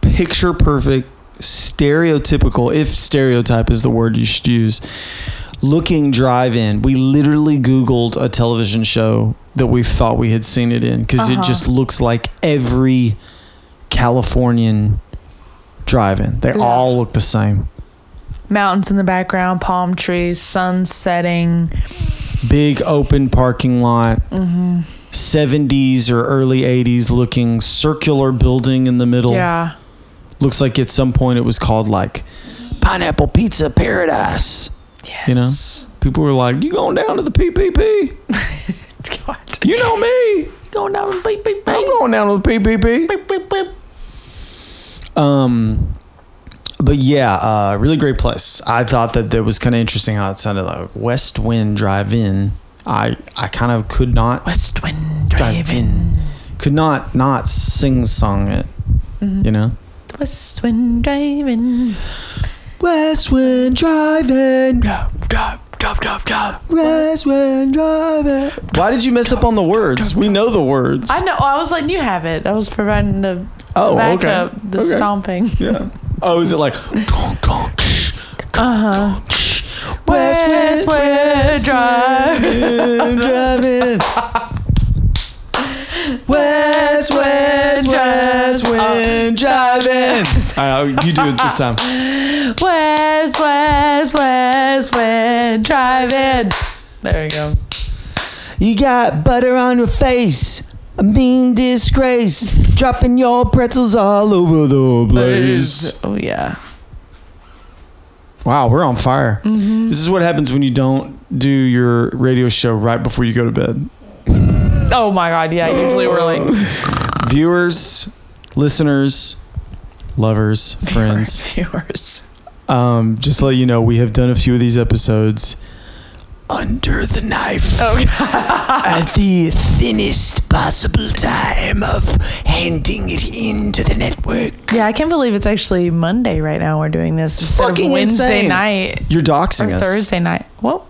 picture perfect, stereotypical, if stereotype is the word you should use, looking drive in. We literally Googled a television show that we thought we had seen it in because it uh-huh. just looks like every Californian drive in. They all look the same. Mountains in the background, palm trees, sun setting. Big open parking lot. Mm-hmm. 70s or early 80s looking circular building in the middle. Yeah. looks like at some point it was called like Pineapple Pizza Paradise. Yes. You know, people were like, "You going down to the PPP? God. You know me. Going down to the PPP. I'm going down to the PPP." Beep, beep, beep. Um, but yeah, uh, really great place. I thought that that was kind of interesting how it sounded like West Wind Drive In. I I kind of could not West Wind drive in, could not not sing song it. You know. West Wind Driving. West Wind Driving. West Wind Driving. Why did you mess up on the words? We know the words. I know. I was letting you have it. I was providing the Oh, okay. backup, the Okay. stomping. Yeah. Oh, is it like Uh-huh. West Wind Driving. driving? West, west, west wind uh, driving. All right, you do it this time. West, West, West Wind Driving. There we go. You got butter on your face. A mean disgrace. Dropping your pretzels all over the place. Oh yeah. Wow, we're on fire. Mm-hmm. This is what happens when you don't do your radio show right before you go to bed. Oh my god, yeah. Usually we're like Viewers, listeners, lovers, friends. viewers. Um, just to let you know, we have done a few of these episodes. Under the knife. Oh At the thinnest possible time of handing it into the network. Yeah, I can't believe it's actually Monday right now. We're doing this instead of fucking Wednesday insane. night You're or doxing us. Thursday night. Whoa.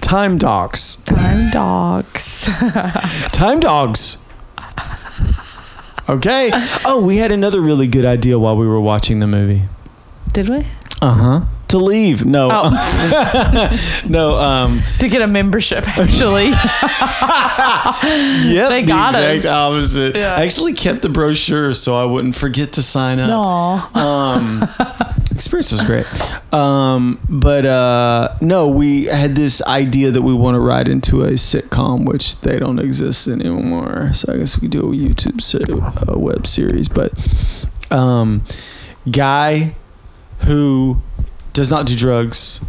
Time dogs. Time dogs. Time dogs. Okay. Oh, we had another really good idea while we were watching the movie. Did we? Uh huh. To leave. No. Oh, no. Um. to get a membership actually. Yep. They the got exact us. opposite. Yeah. I actually kept the brochure so I wouldn't forget to sign up. Aw. um experience was great um but uh no we had this idea that we want to write into a sitcom which they don't exist anymore so i guess we do a youtube se- uh, web series but um guy who does not do drugs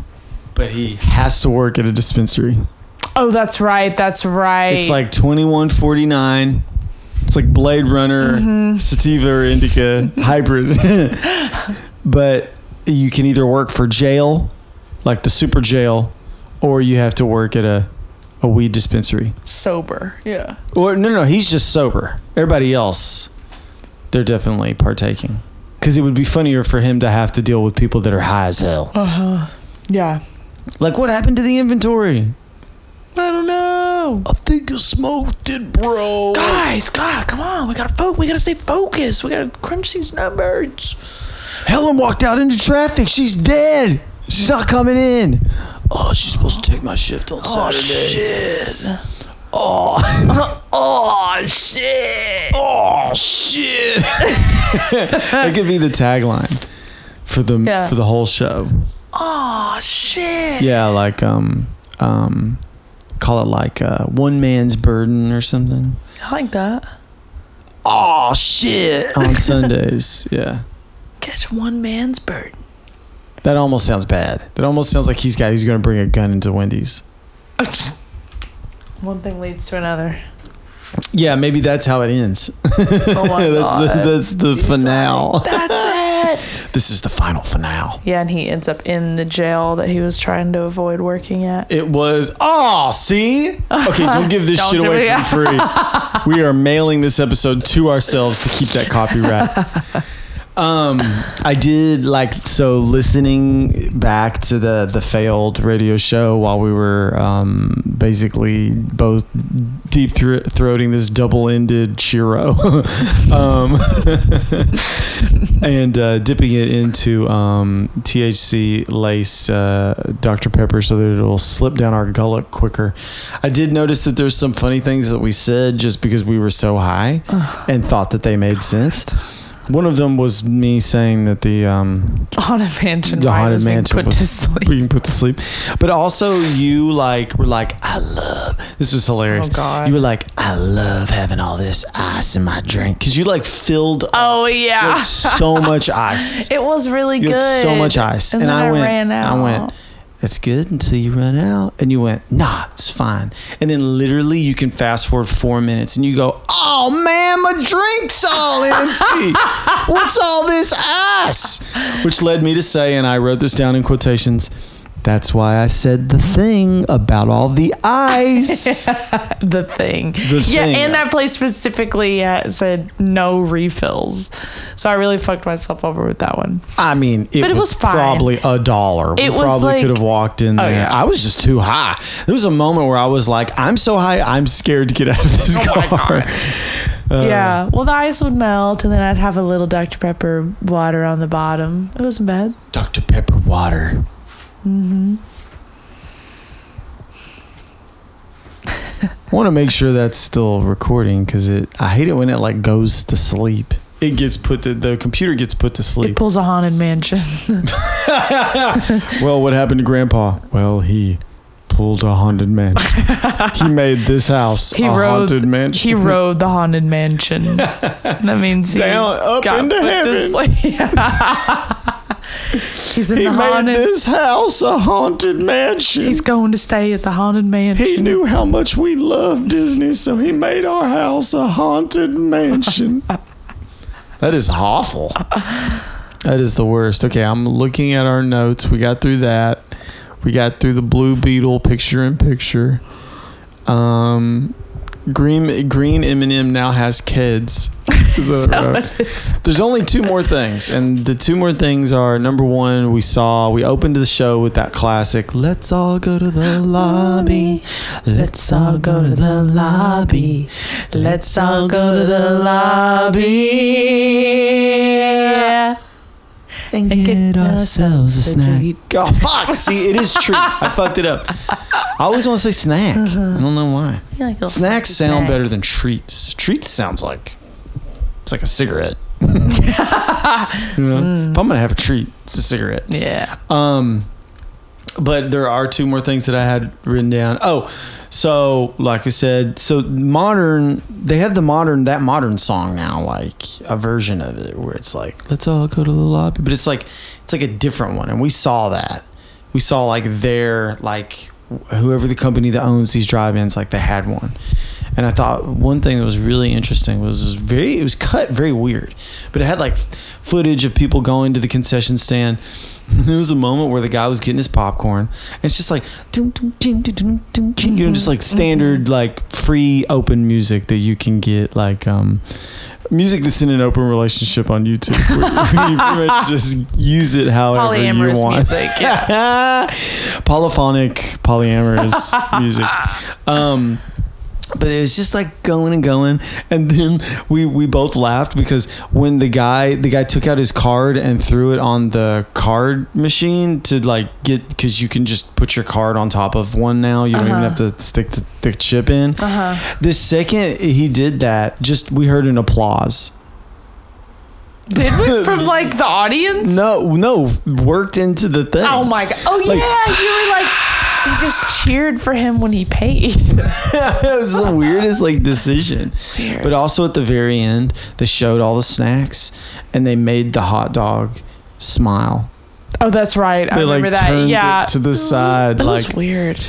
but he has to work at a dispensary Oh, that's right. That's right. it's like 2149 it's like blade runner Mm-hmm. sativa or indica hybrid but you can either work for jail like the super jail or you have to work at a a weed dispensary. Sober. Yeah. Or no, no, he's just sober. Everybody else, they're definitely partaking. Because it would be funnier for him to have to deal with people that are high as hell. Uh huh. Yeah. Like, what happened to the inventory? I don't know. I think I smoked it, bro. Guys, God, come on. We gotta focus. We gotta stay focused. We gotta crunch these numbers. Helen walked out into traffic. She's dead. She's not coming in. Oh, she's supposed to take my shift on Saturday. Shit. Oh Oh shit. Oh shit! That could be the tagline for the Yeah. for the whole show. Oh shit. Yeah, like um um, call it like uh, one man's burden or something I like that. Oh shit! on Sundays. Yeah. Catch one man's bird. That almost sounds bad. That almost sounds like he's got he's gonna bring a gun into Wendy's. One thing leads to another. Yeah, maybe that's how it ends. Oh my that's god. the that's the finale. That's it. this is the final finale. Yeah, and he ends up in the jail that he was trying to avoid working at. It was oh see okay don't give this Don't shit away for free. we are mailing this episode to ourselves to keep that copyright. Um, I did like so listening back to the the failed radio show while we were um, basically both deep thro- throating this double ended churro, um, and uh, dipping it into um, THC laced uh, Dr Pepper so that it'll slip down our gullet quicker. I did notice that there's some funny things that we said just because we were so high and thought that they made sense. One of them was me saying that the um, Haunted mansion. the haunted was being mansion put was to sleep. being put to sleep, but also you like were like I love this was hilarious. Oh, God. You were like I love having all this ice in my drink because you like filled up Oh yeah. with so much ice. It was really You good. had so much ice, and, and, then I, I, went. ran out. I went. It's good until you run out, and you went. Nah, it's fine. And then literally, you can fast forward four minutes, and you go, "Oh man, my drink's all empty. What's all this ice?" Which led me to say, and I wrote this down in quotations. That's why I said the thing about all the ice. the thing. The yeah, thing. and that place specifically uh, said no refills. So I really fucked myself over with that one. I mean, it, But it was, was fine. probably a dollar. It we was probably like- could have walked in Oh, there. yeah. I was just too high. There was a moment where I was like, I'm so high, I'm scared to get out of this Oh my car. Uh, yeah. Well, the ice would melt, and then I'd have a little Dr. Pepper water on the bottom. It wasn't bad. Dr. Pepper water. Mm-hmm. I want to make sure that's still recording because it. I hate it when it like goes to sleep. It gets put to the computer gets put to sleep. It pulls a haunted mansion. Well, what happened to Grandpa? Well, he pulled a haunted mansion. he made this house He a rode. haunted mansion. He rode the haunted mansion. that means he Down, up got into put to heaven. sleep. He's in He the made haunted. this house a haunted mansion. He's going to stay at the haunted mansion. he knew how much we love Disney, so he made our house a haunted mansion. that is awful. That is the worst. Okay, I'm looking at our notes. We got through that. We got through the Blue Beetle picture in picture. Um, green Green M&M now has kids. Is So There's only two more things, and the two more things are number one, we saw we opened the show with that classic. Let's all go to the lobby. Let's all go to the lobby. Let's all go to the lobby. And And get ourselves a snack. treat. Oh fuck! See, it is true. I fucked it up. I always want to say snack. I don't know why. Yeah, like Snacks sound snack. better than treats. Treats sounds like it's like a cigarette. You know? If I'm gonna have a treat, it's a cigarette. Yeah. Um, but there are two more things that I had written down. Oh, so like I said, so modern they have the modern that modern song now, like a version of it where it's like let's all go to the lobby, but it's like it's like a different one, and we saw that. We saw like their like whoever the company that owns these drive-ins, like they had one, And I thought one thing that was really interesting was, it was very it was cut very weird, but it had like footage of people going to the concession stand. There was a moment where the guy was getting his popcorn, and it's just like, you know, just like standard like free open music that you can get like um music that's in an open relationship on YouTube. Where, where you pretty much just use it however Polyamorous you want. music, yeah. Polyphonic, polyamorous music. Um, but it was just like going and going, and then we we both laughed because when the guy the guy took out his card and threw it on the card machine to like get because you can just put your card on top of one now. You don't even have to stick the, the chip in. Uh-huh. The second he did that, just we heard an applause. Did we from like the audience? No, no, worked into the thing. Oh my god. Oh Like- yeah, you were like they just cheered for him when he paid. it was the weirdest like decision. Weird. But also at the very end, they showed all the snacks and they made the hot dog smile. Oh, that's right. I remember like that. Yeah. to the side, It like was weird.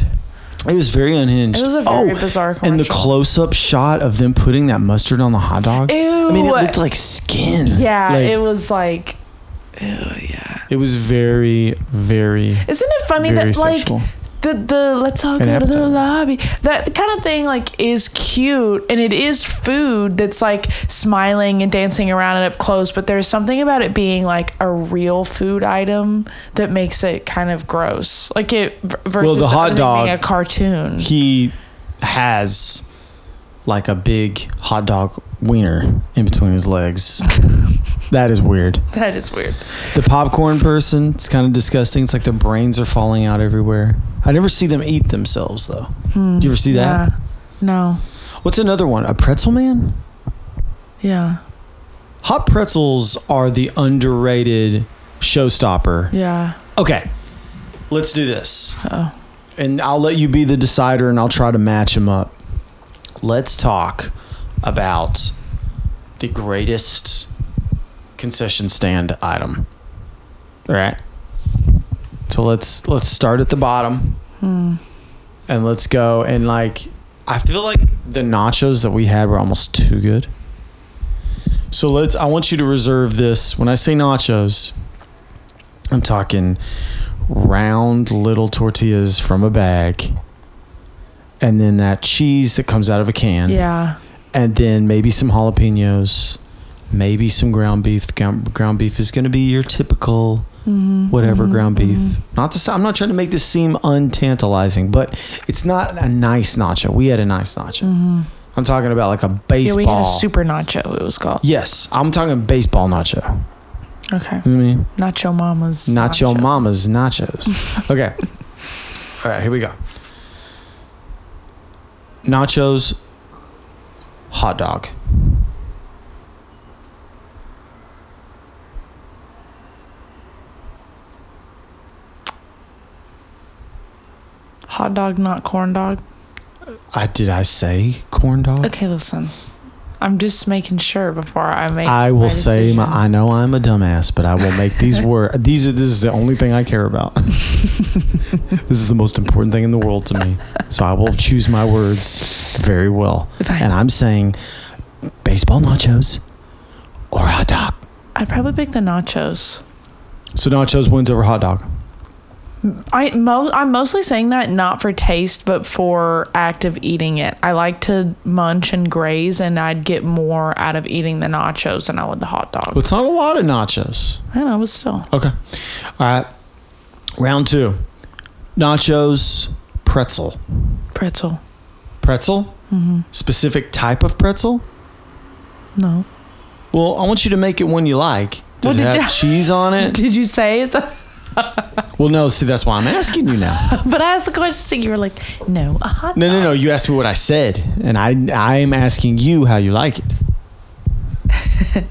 it was very unhinged. It was a very oh, bizarre And the close-up shot of them putting that mustard on the hot dog. Ew. I mean, it looked like skin. Yeah, Like, it was like ew, yeah. it was very, very, Isn't it funny that like sexual. The the let's all go to the lobby. That kind of thing like is cute and it is food that's like smiling and dancing around and up close, but there's something about it being like a real food item that makes it kind of gross. Like it versus the hot dog- being a cartoon. he has like a big hot dog wiener in between his legs. that is weird. that is weird. The popcorn person, it's kind of disgusting. It's like their brains are falling out everywhere. I never see them eat themselves though. Hmm. Do you ever see that? Yeah. No. What's another one? A pretzel man? Yeah. Hot pretzels are the underrated showstopper. Yeah. Okay, let's do this. Oh. And I'll let you be the decider and I'll try to match them up. Let's talk about the greatest concession stand item. All right. So let's let's start at the bottom. Hmm. And let's go and like I feel like the nachos that we had were almost too good. So let's I want you to reserve this. When I say nachos, I'm talking round little tortillas from a bag. And then that cheese that comes out of a can. Yeah. And then maybe some jalapenos, maybe some ground beef. The ground, ground beef is going to be your typical mm-hmm. whatever mm-hmm. ground beef. Mm-hmm. Not to say, I'm not trying to make this seem untantalizing, but it's not a nice nacho. We had a nice nacho. I'm talking about like a Yeah, baseball. we had a super nacho, it was called. yes, I'm talking baseball nacho. Okay. You know I mean? Nacho Mama's. Nacho Mama's nachos. okay. All right, here we go. Nachos, hot dog. Hot dog, not corn dog. I did I say corn dog? Okay, listen. I'm just making sure before I make. I my will say my. I know I'm a dumbass, but I will make these words. These are this is the only thing I care about. this is the most important thing in the world to me. So I will choose my words very well. Fine. And I'm saying baseball nachos or hot dog. I'd probably pick the nachos. So nachos wins over hot dog. I mo- I'm mostly saying that not for taste, but for active eating it. I like to munch and graze, and I'd get more out of eating the nachos than I would the hot dog. Well, it's not a lot of nachos. I know, but still. Okay. All right. Round two. Nachos, pretzel. Pretzel. Pretzel? Mm-hmm. Specific type of pretzel? No. Well, I want you to make it one you like. Does Well, it have you- cheese on it? Did you say it's Well, no. See, that's why I'm asking you now. But I asked the question, so you were like, no, a hot No, dog. no, no. You asked me what I said, and I I am asking you how you like it.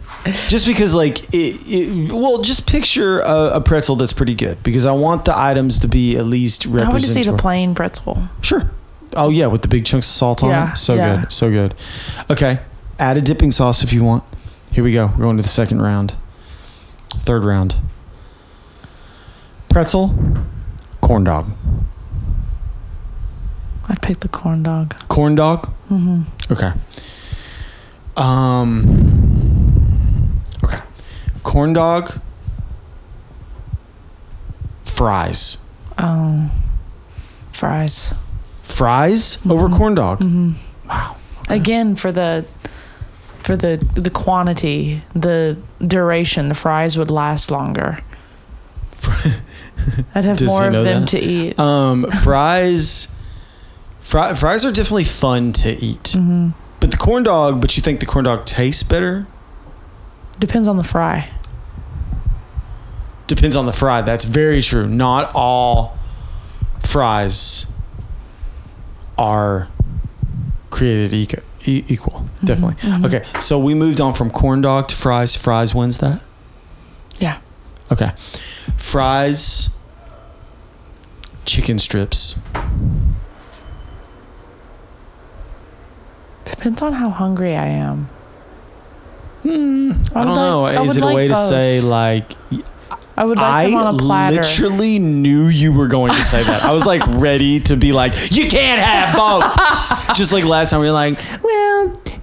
just because, like, it, it, well, just picture a, a pretzel that's pretty good because I want the items to be at least I would just eat a representative. plain pretzel. Sure. Oh yeah, with the big chunks of salt on Yeah, it. So yeah. good. So good. Okay. Add a dipping sauce if you want. Here we go. We're going to the second round. Third round. Pretzel, corn dog. I'd pick the corn dog. Corn dog. Mm-hmm. Okay. Um. Okay. Corn dog. Fries. Oh, fries. Fries over corn dog. Wow. Again for the for the the quantity, the duration. The fries would last longer. I'd have Does more of them that? to eat. Um, fries. Fri- fries are definitely fun to eat. Mm-hmm. But the corn dog. But you think the corn dog tastes better? Depends on the fry. Depends on the fry. That's very true. Not all fries are created equal. E- equal, mm-hmm. definitely. Mm-hmm. Okay, so we moved on from corn dog to fries. Fries wins that. Yeah. Okay, fries, chicken strips. Depends on how hungry I am. Hmm, I don't know. Is it a way to say like I would like I them on a platter. literally knew you were going to say that. I was like ready to be like, you can't have both. Just like last time we were like, well,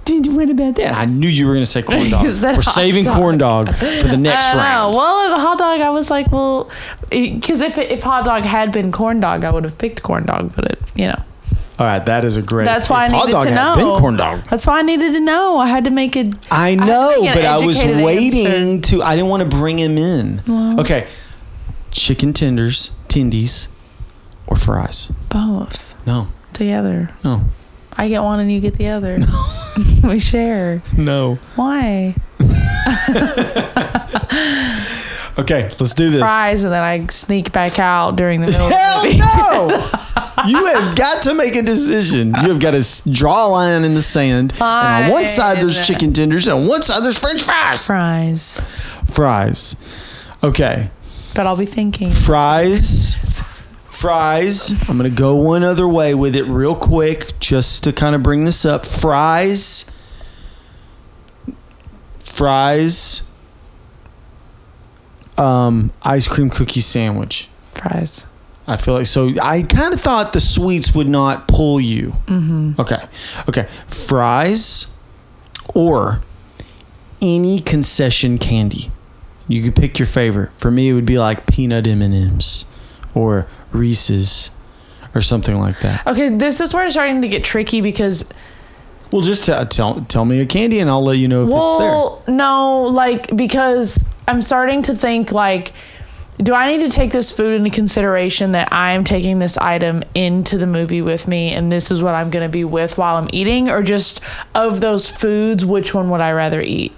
did, what about that? I knew you were going to say corn dog. We're saving dog? corn dog for the next I know. round. Well, the hot dog, I was like, well, because if if hot dog had been corn dog, I would have picked corn dog. But it, you know, All right, that is a great. that's why I needed to know. Been corn dog. That's why I needed to know. I had to make it. I know, an but I was waiting to. I didn't want to bring him in. okay, chicken tenders, tendies, or fries. Both No, together. no, I get one and you get the other. we share. no. Why? Okay, let's do this. Fries and then I sneak back out during the middle Hell of the no! you have got to make a decision. You have got to draw a line in the sand. Fine. And on one side there's chicken tenders, and on one side there's French fries. Fries. Fries. Okay, But I'll be thinking. fries. Fries. I'm gonna go one other way with it real quick, just to kind of bring this up. Fries. Fries. Um, ice cream cookie sandwich. Fries. I feel like so. I kind of thought the sweets would not pull you. Mm-hmm. Okay, okay. Fries or any concession candy. You could pick your favorite. For me, it would be like peanut M and M's or Reese's or something like that. Okay, this is where it's starting to get tricky because Well, just t- tell tell me a candy, and I'll let you know if it's there. well, no, like because I'm starting to think like do I need to take this food into consideration that I'm taking this item into the movie with me and this is what I'm going to be with while I'm eating or just of those foods which one would I rather eat?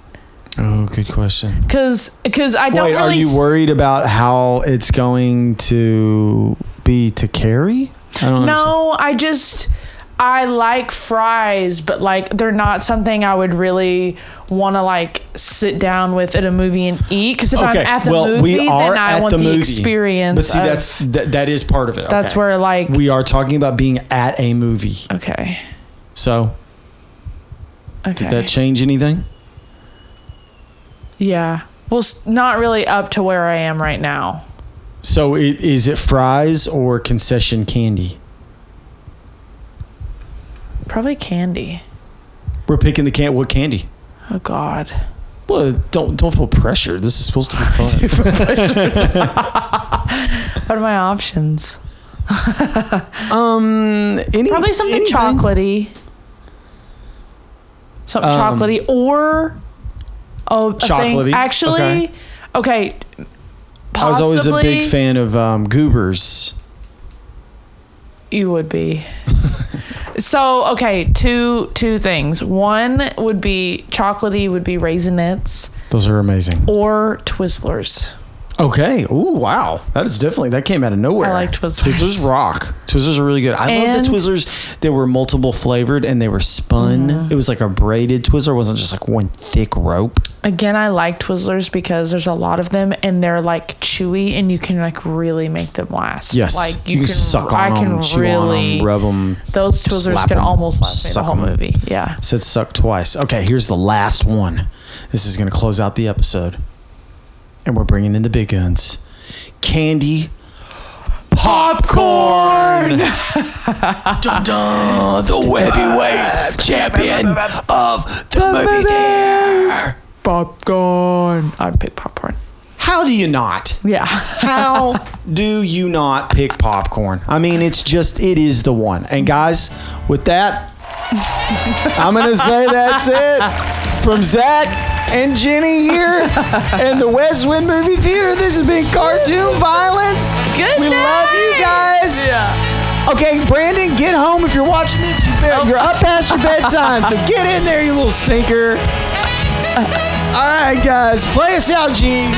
Oh, good question. Cuz cuz I don't Wait, really are you s- worried about how it's going to be to carry? I don't understand. No, I just I like fries, but like they're not something I would really want to like sit down with at a movie and eat. Because if I'm at the well, movie, we are then I want the, the, experience. But see, of- that's that, that is part of it. that's okay. where like we are talking about being at a movie. okay, So, okay, did that change anything? Yeah. Well, s- not really up to where I am right now. So, it, is it fries or concession candy? Probably candy. We're picking the can. What candy? Oh God. Well, don't don't feel pressured. This is supposed to be fun. What are my options? um, any, Probably something anything? chocolatey. Something Um, chocolatey or oh, Chocolatey. Actually, okay. I was always a big fan of um, goobers. You would be. so okay, two two things. One would be chocolatey, would be raisinets Those are amazing. or Twizzlers. Okay. Ooh, wow. That is definitely that came out of nowhere. I like Twizzlers. Twizzlers rock. Twizzlers are really good. I love the Twizzlers. They were multiple flavored and they were spun. Mm-hmm. It was like a braided Twizzler. It wasn't just like one thick rope. Again, I like Twizzlers because there's a lot of them and they're like chewy and you can like really make them last. Yes. like you, can, suck on I them, can chew really on them, rub them. those Twizzlers can 'em, almost last me the whole whole 'em. movie. Yeah. Said suck twice. Okay, here's the last one. This is going to close out the episode. And we're bringing in the big guns. Candy, popcorn. Dun, dun, the heavyweight champion of the movie theater. Popcorn. I'd pick popcorn. How do you not? Yeah. How do you not pick popcorn? I mean, it's just, it is the one. And guys, with that, I'm going to say that's it. From Zach and Jennie here in the Westwood Movie Theater, this has been Cartoon Violence. Good We love you guys. Yeah. Okay, Brandon, get home if you're watching this. You you're up past your bedtime, so get in there, you little stinker. All right, guys, play us out, G.